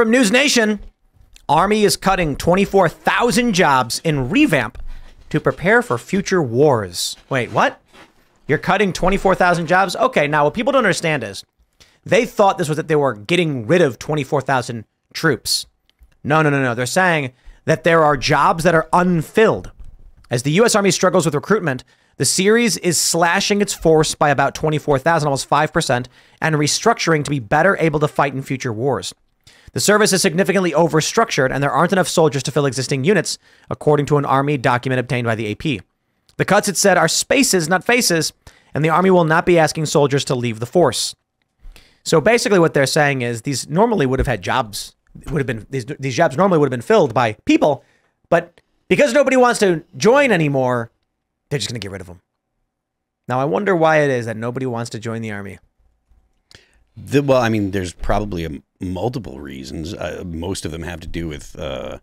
from News Nation. Army is cutting 24,000 jobs in revamp to prepare for future wars. Wait, what? You're cutting 24,000 jobs? Okay, now what people don't understand is they thought this was that they were getting rid of 24,000 troops. No, no, no, no. They're saying that there are jobs that are unfilled. As the U.S. Army struggles with recruitment, the series is slashing its force by about 24,000, almost 5%, and restructuring to be better able to fight in future wars. The service is significantly overstructured, and there aren't enough soldiers to fill existing units, according to an Army document obtained by the AP. The cuts, it said, are spaces, not faces, and the Army will not be asking soldiers to leave the force. So basically, what they're saying is these normally would have had jobs, would have been these, these jobs normally would have been filled by people, but because nobody wants to join anymore, they're just going to get rid of them. Now, I wonder why it is that nobody wants to join the Army. The, well, I mean, there's probably a, multiple reasons. Uh, most of them have to do with uh,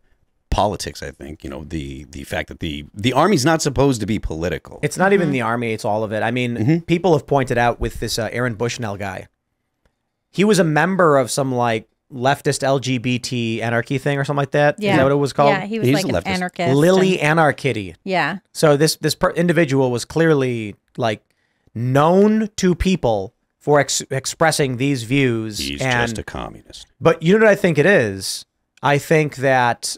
politics. I think you know the the fact that the the army's not supposed to be political. It's not even the Army; it's all of it. I mean, people have pointed out with this uh, Aaron Bushnell guy. He was a member of some like leftist LGBT anarchy thing or something like that. Yeah. that what it was called? Yeah, he was He's like a an anarchist. Lily and- Anarchitty. yeah. So this this per- individual was clearly like known to people for ex- expressing these views. He's and, just a communist. but you know what I think it is? I think that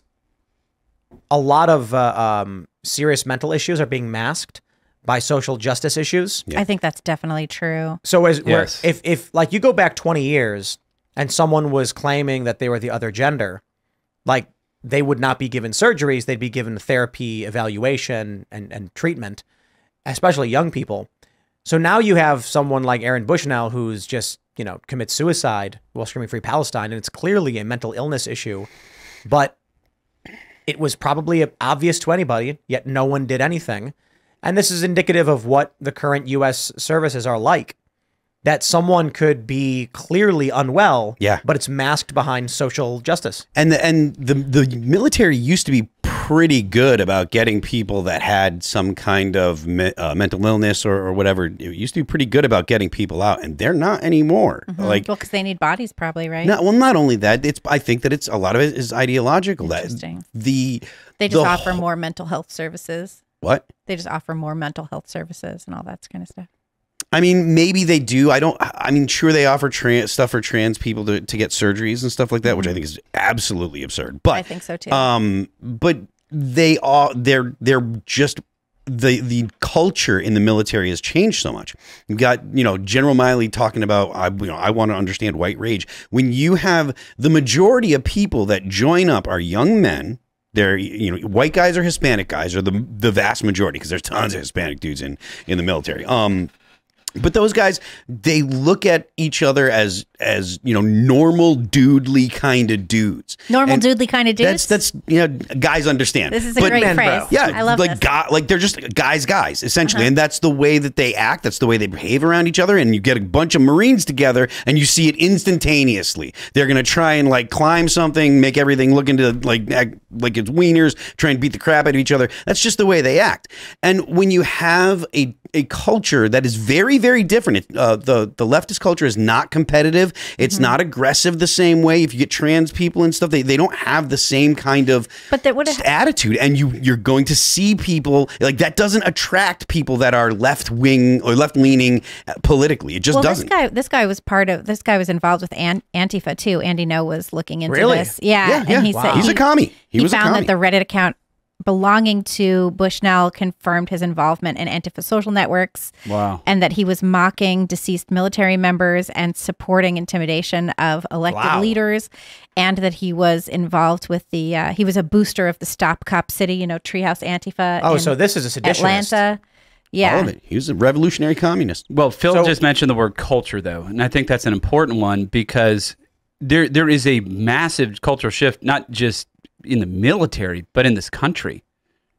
a lot of uh, um, serious mental issues are being masked by social justice issues. I think that's definitely true. So as Yes. if if like you go back 20 years and someone was claiming that they were the other gender, like they would not be given surgeries, they'd be given therapy, evaluation and and treatment, especially young people. So now you have someone like Aaron Bushnell who's just, you know, commits suicide while screaming free Palestine and it's clearly a mental illness issue, but it was probably obvious to anybody, yet no one did anything. And this is indicative of what the current US services are like. That someone could be clearly unwell, Yeah. but it's masked behind social justice. And the, and the the military used to be pretty good about getting people that had some kind of me, uh, mental illness or, or whatever. It used to be pretty good about getting people out, and they're not anymore. Like, Well, because they need bodies, probably, right? not, well, not only that, it's I think that it's a lot of it is ideological. That Interesting. the They just the offer more mental health services. what They just offer more mental health services and all that kind of stuff. I mean, maybe they do. I don't. I mean, sure they offer trans stuff for trans people to, to get surgeries and stuff like that, which I think is absolutely absurd. But I think so too. Um, but they are they're they're just the the culture in the military has changed so much. You've got you know General Milley talking about I you know I want to understand white rage when you have the majority of people that join up are young men. They're you know white guys or Hispanic guys are the the vast majority because there's tons of Hispanic dudes in in the military. Um, but those guys, they look at each other as as you know normal dudely kind of dudes. Normal And dudely kind of dudes. That's that's you know guys understand. this is a But- great man, bro. phrase. yeah, I love like this. Guy, like they're just guys, guys, essentially, uh-huh. and that's the way that they act. That's the way they behave around each other. And you get a bunch of Marines together, and you see it instantaneously. They're gonna try and like climb something, make everything look into like act like it's wieners, try and beat the crap out of each other. That's just the way they act. And when you have a a culture that is very, very different. It, uh, the the leftist culture is not competitive. It's Mm-hmm. not aggressive the same way. If you get trans people and stuff, they, they don't have the same kind of But that would attitude and you you're going to see people like that doesn't attract people that are left wing or left leaning politically it just well, doesn't this guy, this guy was part of. This guy was involved with An- Antifa too. Andy Ngo was looking into Really? this. Yeah, yeah, yeah. and he said he's he, a commie he, He, was a found that the Reddit account belonging to Bushnell confirmed his involvement in Antifa social networks. Wow. and that he was mocking deceased military members and supporting intimidation of elected Wow. leaders, and that he was involved with the uh, he was a booster of the Stop Cop City, you know, Treehouse Antifa. Oh, in so this is a seditionist. Atlanta. Yeah, all of it he was a revolutionary communist Well, Phil So- just mentioned the word culture, though, and I think that's an important one because there there is a massive cultural shift, not just in the military, but in this country.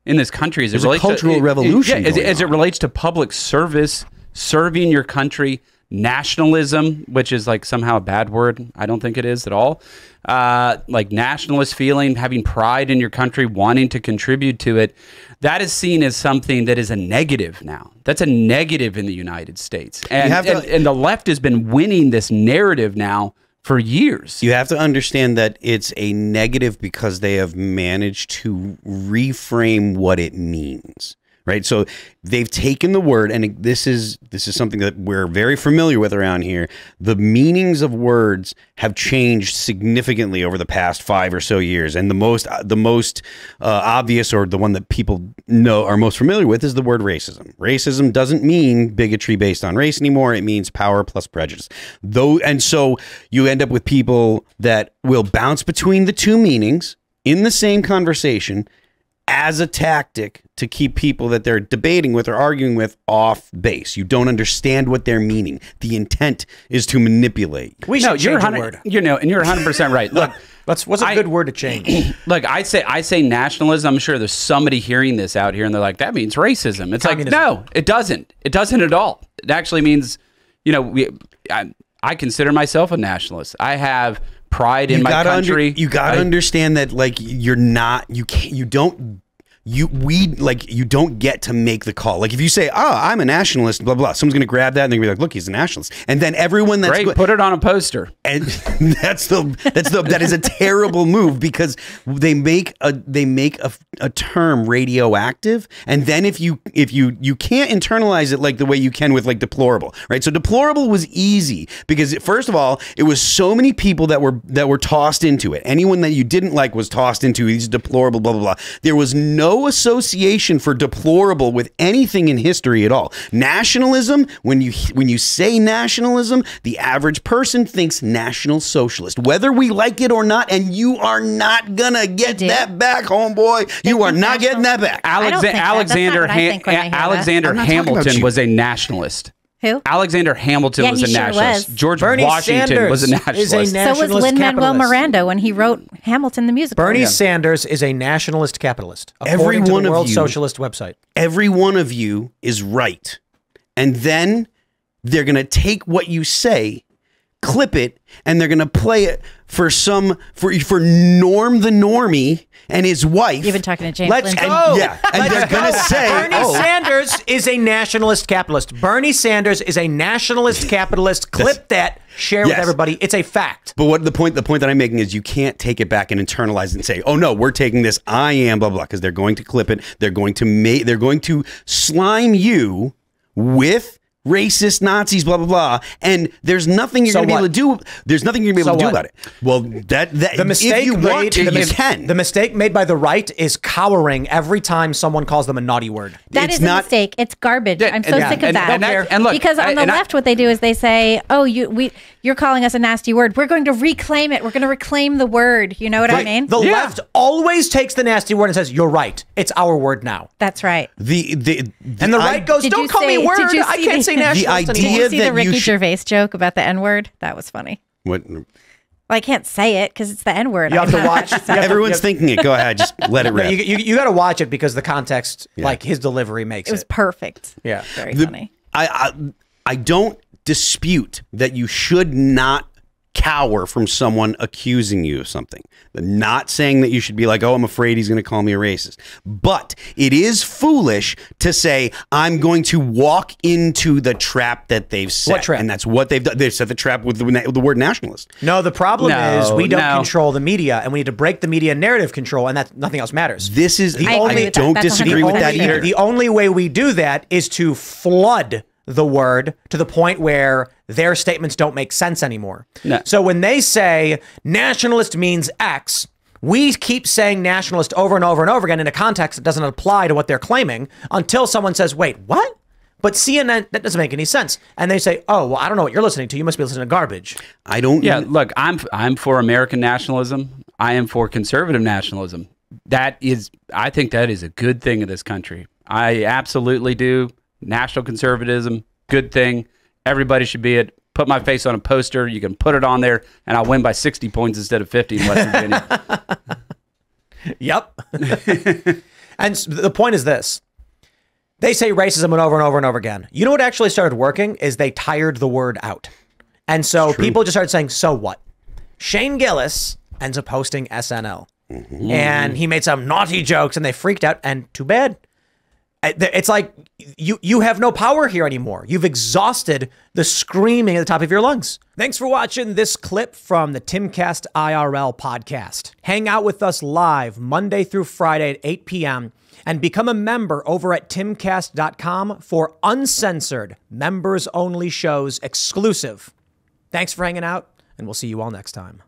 In this country, as There's it a relates cultural to, it- it- revolution yeah, as, it- as it relates to public service, serving your country, nationalism, which is like somehow a bad word. I don't think it is at all. Uh, like nationalist feeling, having pride in your country, wanting to contribute to it. That is seen as something that is a negative now. That's a negative in the United States. And, to- and, and the left has been winning this narrative now for years. You have to understand that it's a negative because they have managed to reframe what it means. Right. So they've taken the word and this is this is something that we're very familiar with around here. The meanings of words have changed significantly over the past 5 or so years and the most the most uh, obvious or the one that people know are most familiar with is the word racism. Racism doesn't mean bigotry based on race anymore. It means power plus prejudice. Though and so you end up with people that will bounce between the two meanings in the same conversation as a tactic to keep people that they're debating with or arguing with off base. You don't understand what they're meaning. The intent is to manipulate. We no, should you're change a 100 word. You know, and you're 100 percent right. Look, Let's, what's a I- good word to change? look, I say I say nationalism. I'm sure there's somebody hearing this out here, and they're like, "That means racism." It's Communism. like, no, it doesn't. It doesn't at all. It actually means, you know, we. I, I consider myself a nationalist. I have pride in you my gotta country. Under, you gotta understand that like you're not you can't you don't you we like you don't get to make the call. Like if you say, "Oh, I'm a nationalist," blah blah, someone's gonna grab that and they're gonna be like, "Look, he's a nationalist," and then everyone that's Great, put it on a poster. And that's the that's the that is a terrible move because they make a they make a, a term radioactive. And then if you if you you can't internalize it like the way you can with like deplorable right? So deplorable was easy because first of all it was so many people that were that were tossed into it. Anyone that you didn't like was tossed into these deplorable blah blah blah. There was no association for deplorable with anything in history at all. Nationalism when you when you say nationalism the average person thinks national socialist whether we like it or not and you are not gonna get that back homeboy you are think not getting that back I Alexa- that. Alexander what I Ham- think when I hear that. Alexander I'm not talking about Hamilton was a nationalist. Who? Alexander Hamilton Yeah, was a sure nationalist. was. George Bernie Washington Sanders was a is a nationalist. So was Nationalist Lin Manuel. Miranda when he wrote Hamilton the musical. Bernie Sanders is a nationalist capitalist, Every according to one the of World you- Socialist website. every one of you is right. And then they're going to take what you say, clip it, and they're going to play it for some for for Norm the Normie and his wife. You've been talking to James Let's Lindsay. go. Oh, yeah, and they're gonna say, Bernie oh. Sanders is a nationalist capitalist. Bernie Sanders is a nationalist capitalist. Clip that. Share with everybody. It's a fact. But what the point the point that I'm making is you can't take it back and internalize it and say, "Oh no, we're taking this. I am blah blah," because they're going to clip it. They're going to make. They're going to slime you with racist Nazis, blah blah blah. And there's nothing you're So going to be able to do. There's nothing you're going to be able So to do about it. Well, that that The mistake if you made, to, the, you mis- can. the mistake made by the right is cowering every time someone calls them a naughty word. That It's is a mistake. It's garbage. Yeah, I'm so and- sick of and- that. and that- and look, because on I- the and I- left, what they do is they say, "Oh, you we you're calling us a nasty word. We're going to reclaim it. We're going to reclaim the word." You know what I mean? The Yeah. left always takes the nasty word and says, "You're right. It's our word now." That's right. the the, the And the I- right goes, "Don't you call me see- word. I can't the- say the nationalist idea Did you see that the Ricky should- Gervais joke about the N word? That was funny. what Well, I can't say it because it's the N word. You have to watch. you have everyone's you have- thinking it. Go ahead, just let it No, rip. you, you, you got to watch it because the context, like his delivery, makes It was it. perfect. Yeah. Very The- funny. I, I I don't dispute that you should not cower from someone accusing you of something. Not saying that you should be like, "Oh, I'm afraid he's going to call me a racist." But it is foolish to say, "I'm going to walk into the trap that they've set." What trap? And that's what they've done. They've set the trap with the, with the word nationalist. No, the problem No, is we don't no. control the media, and we need to break the media narrative control, and that nothing else matters. This is The I, only- with that. don't That's disagree with that either. The only way we do that is to flood the word to the point where their statements don't make sense anymore. No. So when they say nationalist means X, we keep saying nationalist over and over and over again in a context that doesn't apply to what they're claiming until someone says, wait, what? But CNN, that doesn't make any sense. And they say, oh, well, I don't know what you're listening to. You must be listening to garbage. I don't. Yeah, look, I'm I'm for American nationalism. I am for conservative nationalism. That is, I think that is a good thing in this country. I absolutely do. National conservatism, good thing. Everybody should be it. Put my face on a poster. You can put it on there, and I'll win by 60 points instead of 50 in West Virginia. Yep. and the point is this. They say racism and over and over and over again. You know what actually started working is they tired the word out. And so people just started saying, so what? Shane Gillis ends up hosting SNL. Mm-hmm. And he made some naughty jokes and they freaked out. And too bad. It's like you you have no power here anymore. You've exhausted the screaming at the top of your lungs. Thanks for watching this clip from the Timcast IRL podcast. Hang out with us live Monday through Friday at 8 p.m. and become a member over at timcast.com for uncensored, members only shows exclusive. Thanks for hanging out, and we'll see you all next time.